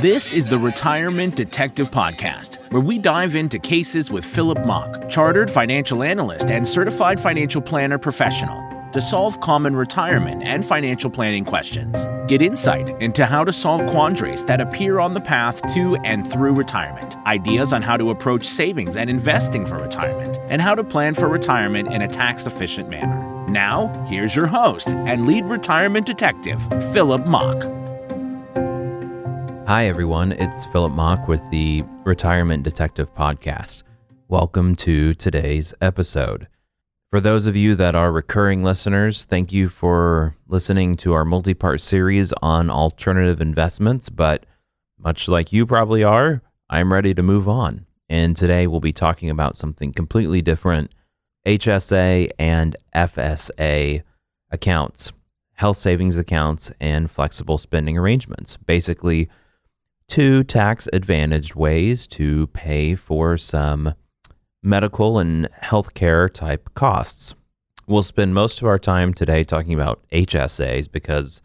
This is the Retirement Detective Podcast, where we dive into cases with Philip Mock, chartered financial analyst and certified financial planner professional, to solve common retirement and financial planning questions. Get insight into how to solve quandaries that appear on the path to and through retirement, ideas on how to approach savings and investing for retirement, and how to plan for retirement in a tax efficient manner. Now, here's your host and lead retirement detective, Philip Mock. Hi, everyone. It's Philip Mock with the Retirement Detective Podcast. Welcome to today's episode. For those of you that are recurring listeners, thank you for listening to our multi part series on alternative investments. But much like you probably are, I'm ready to move on. And today we'll be talking about something completely different HSA and FSA accounts, health savings accounts, and flexible spending arrangements. Basically, two tax advantaged ways to pay for some medical and healthcare type costs. We'll spend most of our time today talking about HSAs because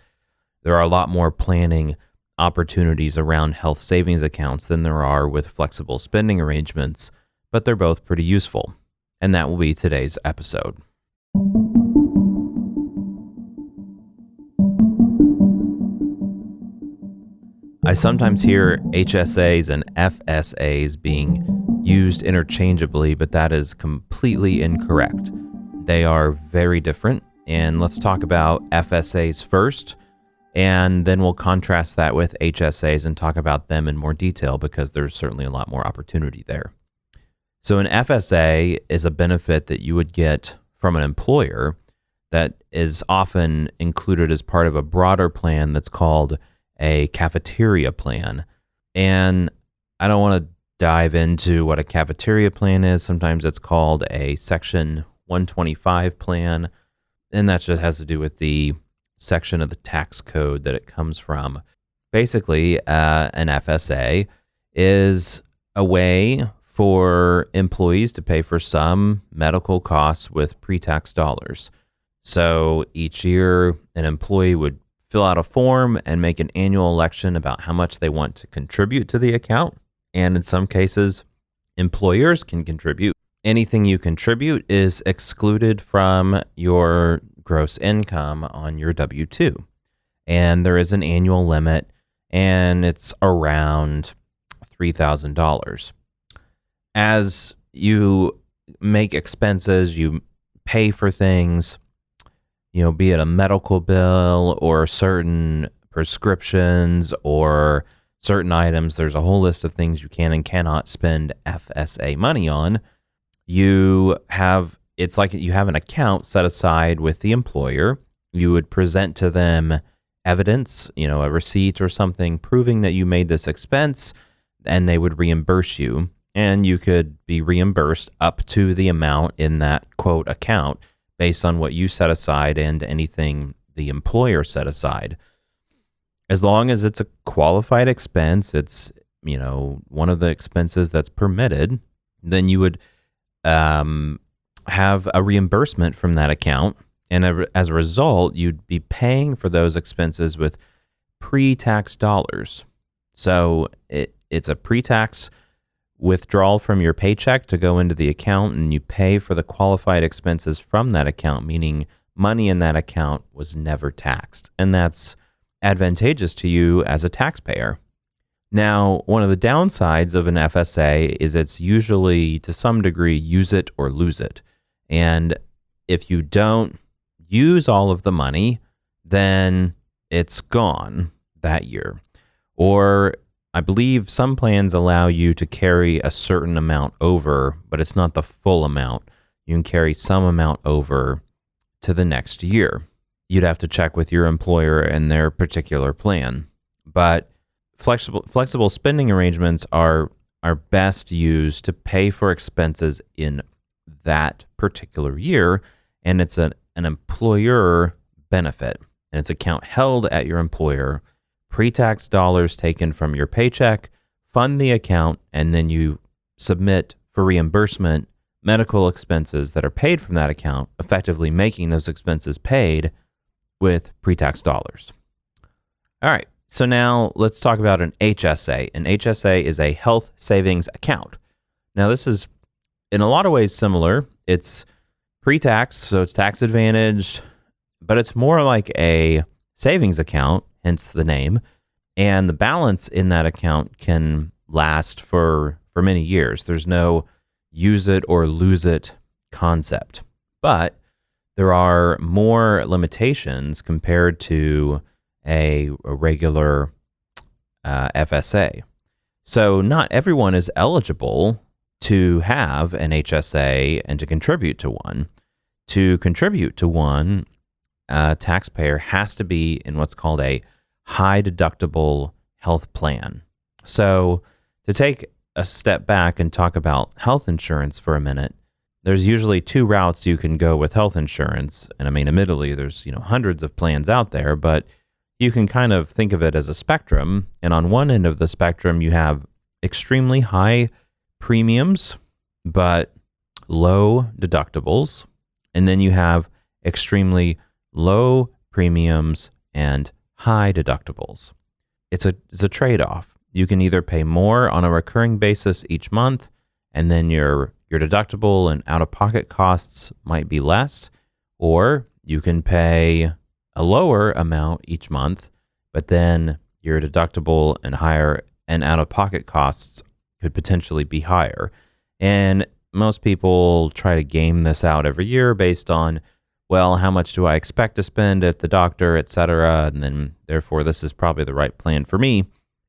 there are a lot more planning opportunities around health savings accounts than there are with flexible spending arrangements, but they're both pretty useful. And that will be today's episode. I sometimes hear HSAs and FSAs being used interchangeably, but that is completely incorrect. They are very different. And let's talk about FSAs first, and then we'll contrast that with HSAs and talk about them in more detail because there's certainly a lot more opportunity there. So, an FSA is a benefit that you would get from an employer that is often included as part of a broader plan that's called a cafeteria plan. And I don't want to dive into what a cafeteria plan is. Sometimes it's called a Section 125 plan. And that just has to do with the section of the tax code that it comes from. Basically, uh, an FSA is a way for employees to pay for some medical costs with pre tax dollars. So each year, an employee would fill out a form and make an annual election about how much they want to contribute to the account. And in some cases, employers can contribute. Anything you contribute is excluded from your gross income on your W 2. And there is an annual limit, and it's around $3,000. As you make expenses, you pay for things, you know, be it a medical bill or certain prescriptions or certain items, there's a whole list of things you can and cannot spend FSA money on. You have, it's like you have an account set aside with the employer. You would present to them evidence, you know, a receipt or something proving that you made this expense, and they would reimburse you. And you could be reimbursed up to the amount in that quote account based on what you set aside and anything the employer set aside. As long as it's a qualified expense, it's you know one of the expenses that's permitted, then you would um, have a reimbursement from that account, and as a result, you'd be paying for those expenses with pre-tax dollars. So it, it's a pre-tax withdrawal from your paycheck to go into the account and you pay for the qualified expenses from that account, meaning money in that account was never taxed. And that's advantageous to you as a taxpayer. Now, one of the downsides of an FSA is it's usually to some degree use it or lose it. And if you don't use all of the money, then it's gone that year. Or I believe some plans allow you to carry a certain amount over, but it's not the full amount. You can carry some amount over to the next year. You'd have to check with your employer and their particular plan. But flexible flexible spending arrangements are are best used to pay for expenses in that particular year and it's an, an employer benefit and it's account held at your employer pre tax dollars taken from your paycheck, fund the account, and then you submit for reimbursement medical expenses that are paid from that account, effectively making those expenses paid with pre tax dollars. All right, so now let's talk about an HSA. An HSA is a health savings account. Now, this is in a lot of ways similar. It's pre tax, so it's tax advantaged, but it's more like a savings account, hence the name. And the balance in that account can last for, for many years. There's no use it or lose it concept. But there are more limitations compared to a, a regular uh, FSA. So, not everyone is eligible to have an HSA and to contribute to one. To contribute to one, a taxpayer has to be in what's called a high deductible health plan. So, to take a step back and talk about health insurance for a minute, there's usually two routes you can go with health insurance. And I mean, admittedly, there's, you know, hundreds of plans out there, but you can kind of think of it as a spectrum. And on one end of the spectrum, you have extremely high premiums, but low deductibles. And then you have extremely low premiums and high deductibles. It's a, it's a trade off. You can either pay more on a recurring basis each month, and then your your deductible and out of pocket costs might be less, or you can pay a lower amount each month, but then your deductible and higher and out of pocket costs could potentially be higher. And most people try to game this out every year based on, well, how much do I expect to spend at the doctor, et cetera? And then therefore, this is probably the right plan for me.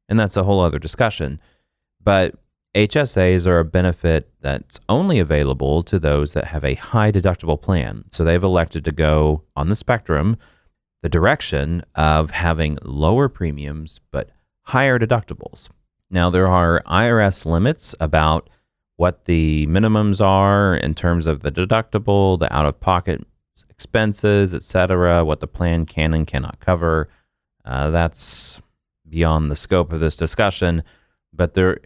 And that's a whole other discussion. But HSAs are a benefit that's only available to those that have a high deductible plan. So they've elected to go on the spectrum, the direction of having lower premiums but higher deductibles. Now, there are IRS limits about what the minimums are in terms of the deductible, the out of pocket expenses, etc., what the plan can and cannot cover. Uh, that's beyond the scope of this discussion, but there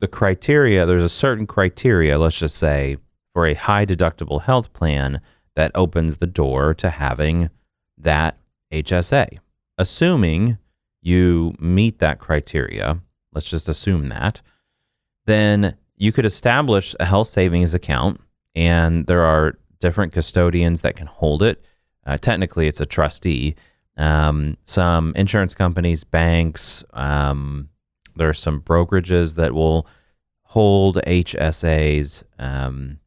the criteria, there's a certain criteria, let's just say, for a high deductible health plan that opens the door to having that HSA. Assuming you meet that criteria, let's just assume that, then you could establish a health savings account, and there are different custodians that can hold it. Uh, technically, it's a trustee. Um, some insurance companies, banks, um, there are some brokerages that will hold HSAs, um,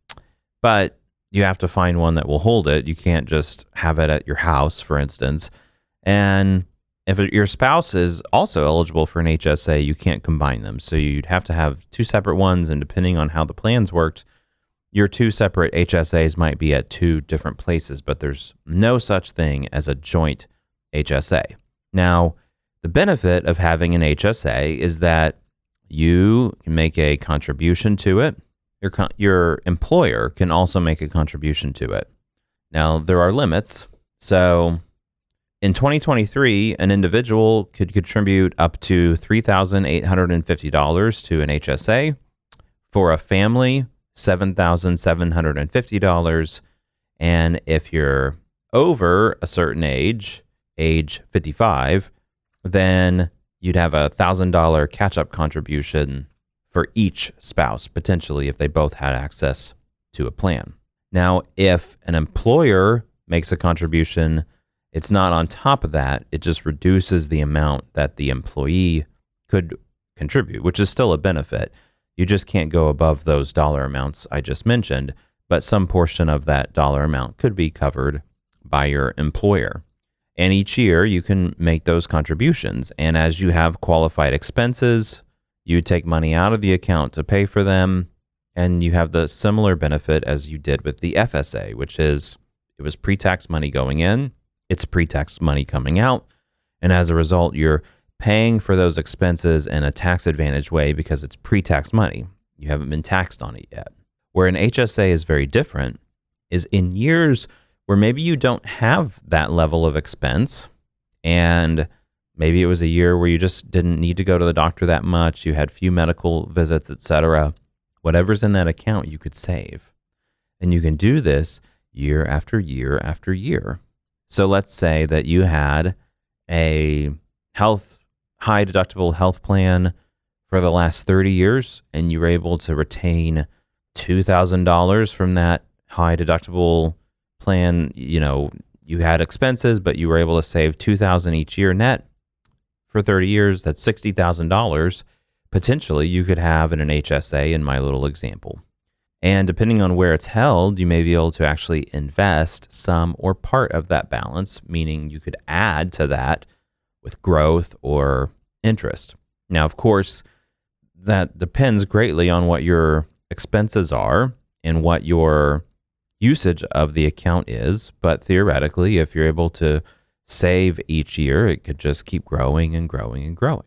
but you have to find one that will hold it. You can't just have it at your house, for instance. And if your spouse is also eligible for an HSA, you can't combine them. So you'd have to have two separate ones. And depending on how the plans worked, your two separate HSAs might be at two different places, but there's no such thing as a joint HSA. Now, the benefit of having an HSA is that you make a contribution to it. Your, your employer can also make a contribution to it. Now, there are limits. So, in 2023, an individual could contribute up to $3,850 to an HSA. For a family, $7,750. And if you're over a certain age, age 55, then you'd have a thousand dollar catch up contribution for each spouse, potentially, if they both had access to a plan. Now, if an employer makes a contribution, it's not on top of that, it just reduces the amount that the employee could contribute, which is still a benefit. You just can't go above those dollar amounts I just mentioned, but some portion of that dollar amount could be covered by your employer. And each year you can make those contributions. And as you have qualified expenses, you take money out of the account to pay for them. And you have the similar benefit as you did with the FSA, which is it was pre tax money going in, it's pre tax money coming out. And as a result, you're paying for those expenses in a tax advantage way because it's pre tax money. You haven't been taxed on it yet. Where an HSA is very different is in years where maybe you don't have that level of expense and maybe it was a year where you just didn't need to go to the doctor that much, you had few medical visits, etc. Whatever's in that account you could save. And you can do this year after year after year. So let's say that you had a health high deductible health plan for the last 30 years and you were able to retain $2,000 from that high deductible plan, you know, you had expenses but you were able to save 2000 each year net for 30 years, that's $60,000 potentially you could have in an HSA in my little example. And depending on where it's held, you may be able to actually invest some or part of that balance, meaning you could add to that with growth or interest. Now, of course, that depends greatly on what your expenses are and what your usage of the account is. But theoretically, if you're able to save each year, it could just keep growing and growing and growing.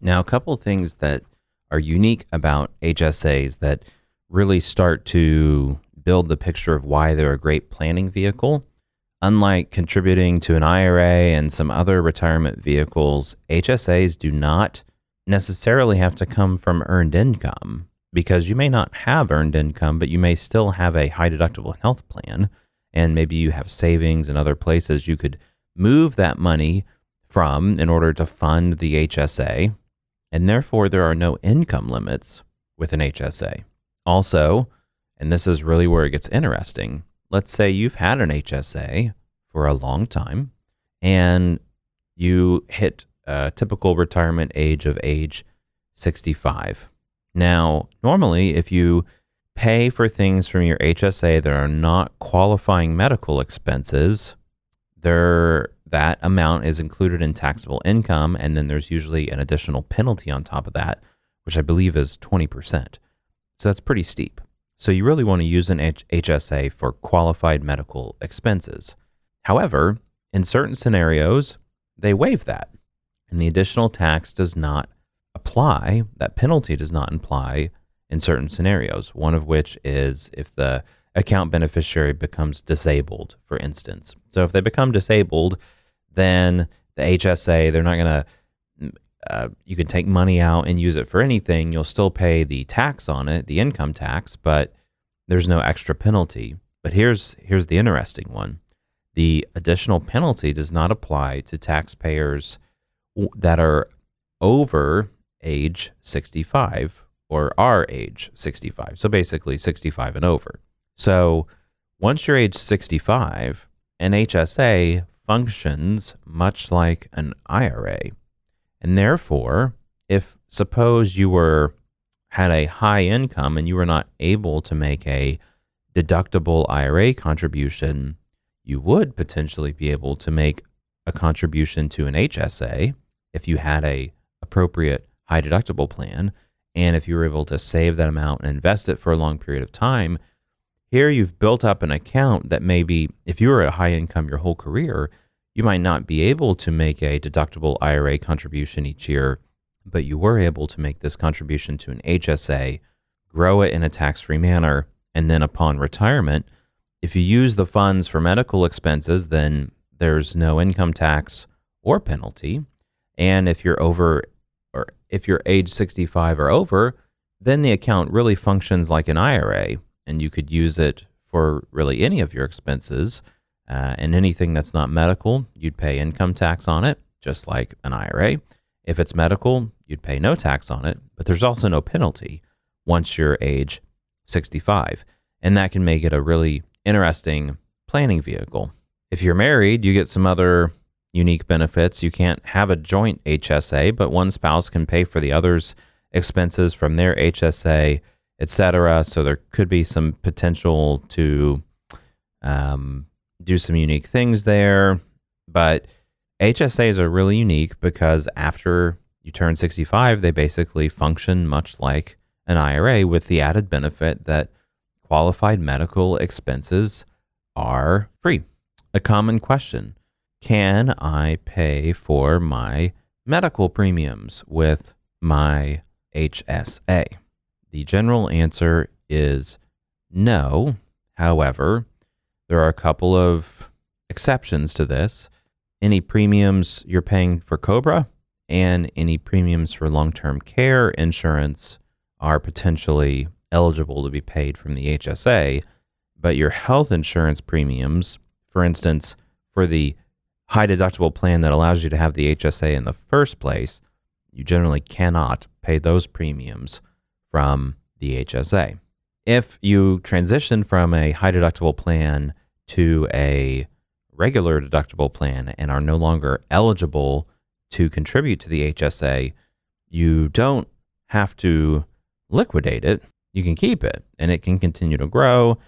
Now, a couple things that are unique about HSAs that really start to build the picture of why they're a great planning vehicle. Unlike contributing to an IRA and some other retirement vehicles, HSAs do not necessarily have to come from earned income because you may not have earned income, but you may still have a high deductible health plan. And maybe you have savings in other places you could move that money from in order to fund the HSA. And therefore, there are no income limits with an HSA. Also, and this is really where it gets interesting, let's say you've had an HSA for a long time and you hit a typical retirement age of age 65. Now, normally, if you pay for things from your HSA that are not qualifying medical expenses, there that amount is included in taxable income, and then there's usually an additional penalty on top of that, which I believe is 20%. So that's pretty steep. So you really want to use an H- HSA for qualified medical expenses. However, in certain scenarios, they waive that, and the additional tax does not apply. That penalty does not apply in certain scenarios, one of which is if the account beneficiary becomes disabled, for instance. So if they become disabled, then the HSA, they're not going to, uh, you can take money out and use it for anything. You'll still pay the tax on it, the income tax, but there's no extra penalty. But here's here's the interesting one. The additional penalty does not apply to taxpayers that are over age 65 or are age 65. So basically 65 and over. So once you're age 65, an HSA functions much like an IRA. And therefore, if suppose you were had a high income and you were not able to make a deductible IRA contribution, you would potentially be able to make a contribution to an HSA if you had a appropriate high deductible plan. And if you were able to save that amount and invest it for a long period of time here you've built up an account that maybe if you were at high income your whole career, you might not be able to make a deductible IRA contribution each year, but you were able to make this contribution to an HSA, grow it in a tax free manner, and then upon retirement, if you use the funds for medical expenses, then there's no income tax or penalty. And if you're over or if you're age 65 or over, then the account really functions like an IRA and you could use it for really any of your expenses. Uh, and anything that's not medical, you'd pay income tax on it, just like an IRA. If it's medical, you'd pay no tax on it, but there's also no penalty once you're age 65. And that can make it a really interesting planning vehicle. If you're married, you get some other unique benefits. You can't have a joint HSA, but one spouse can pay for the other's expenses from their HSA etc. So there could be some potential to um, do some unique things there. But HSAs are really unique because after you turn 65, they basically function much like an IRA with the added benefit that qualified medical expenses are free. A common question Can I pay for my medical premiums with my HSA? The general answer is no. However, there are a couple of exceptions to this. Any premiums you're paying for Cobra and any premiums for long term care insurance are potentially eligible to be paid from the HSA, but your health insurance premiums, for instance, for the high deductible plan that allows you to have the HSA in the first place, you generally cannot pay those premiums from the HSA. If you transition from a high deductible plan to a regular deductible plan and are no longer eligible to contribute to the HSA, you don't have to liquidate it. You can keep it and it can continue to grow.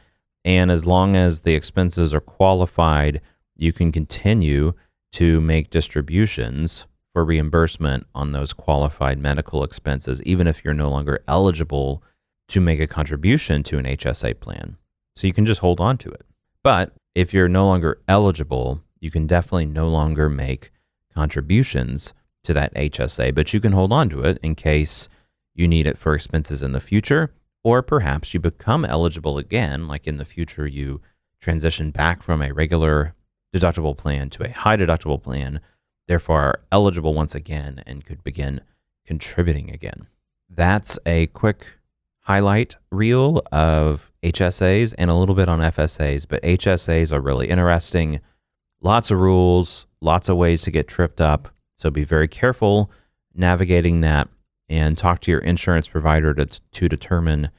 And as long as the expenses are qualified, you can continue to make distributions for reimbursement on those qualified medical expenses, even if you're no longer eligible to make a contribution to an HSA plan. So you can just hold on to it. But if you're no longer eligible, you can definitely no longer make contributions to that HSA, but you can hold on to it in case you need it for expenses in the future, or perhaps you become eligible again, like in the future you transition back from a regular deductible plan to a high deductible plan, therefore are eligible once again and could begin contributing again. That's a quick highlight reel of HSAs and a little bit on FSAs, but HSAs are really interesting. Lots of rules, lots of ways to get tripped up. So be very careful navigating that and talk to your insurance provider to, to determine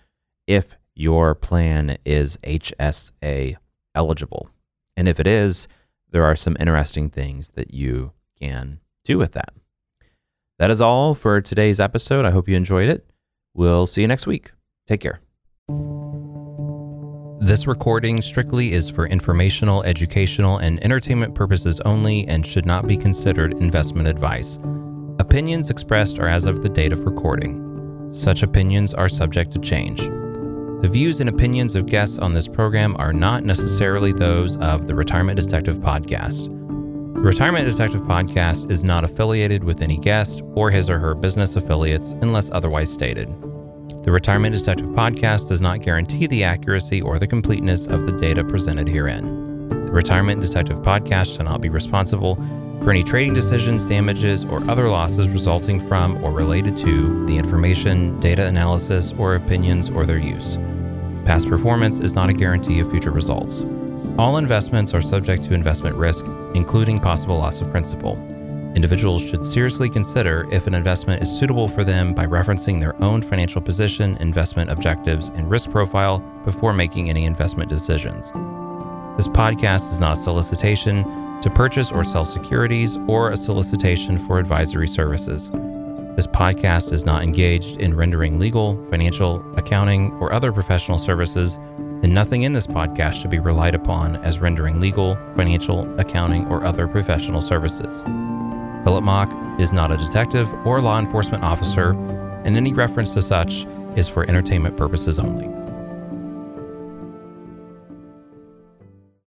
if your plan is HSA eligible. And if it is, there are some interesting things that you can do with that. That is all for today's episode. I hope you enjoyed it. We'll see you next week. Take care. This recording strictly is for informational, educational, and entertainment purposes only and should not be considered investment advice. Opinions expressed are as of the date of recording. Such opinions are subject to change. The views and opinions of guests on this program are not necessarily those of the Retirement Detective Podcast. The Retirement Detective Podcast is not affiliated with any guest or his or her business affiliates unless otherwise stated. The Retirement Detective podcast does not guarantee the accuracy or the completeness of the data presented herein. The Retirement Detective podcast shall not be responsible for any trading decisions, damages, or other losses resulting from or related to the information, data analysis, or opinions or their use. Past performance is not a guarantee of future results. All investments are subject to investment risk, including possible loss of principal. Individuals should seriously consider if an investment is suitable for them by referencing their own financial position, investment objectives, and risk profile before making any investment decisions. This podcast is not a solicitation to purchase or sell securities or a solicitation for advisory services. This podcast is not engaged in rendering legal, financial, accounting, or other professional services, and nothing in this podcast should be relied upon as rendering legal, financial, accounting, or other professional services. Philip Mock is not a detective or law enforcement officer, and any reference to such is for entertainment purposes only.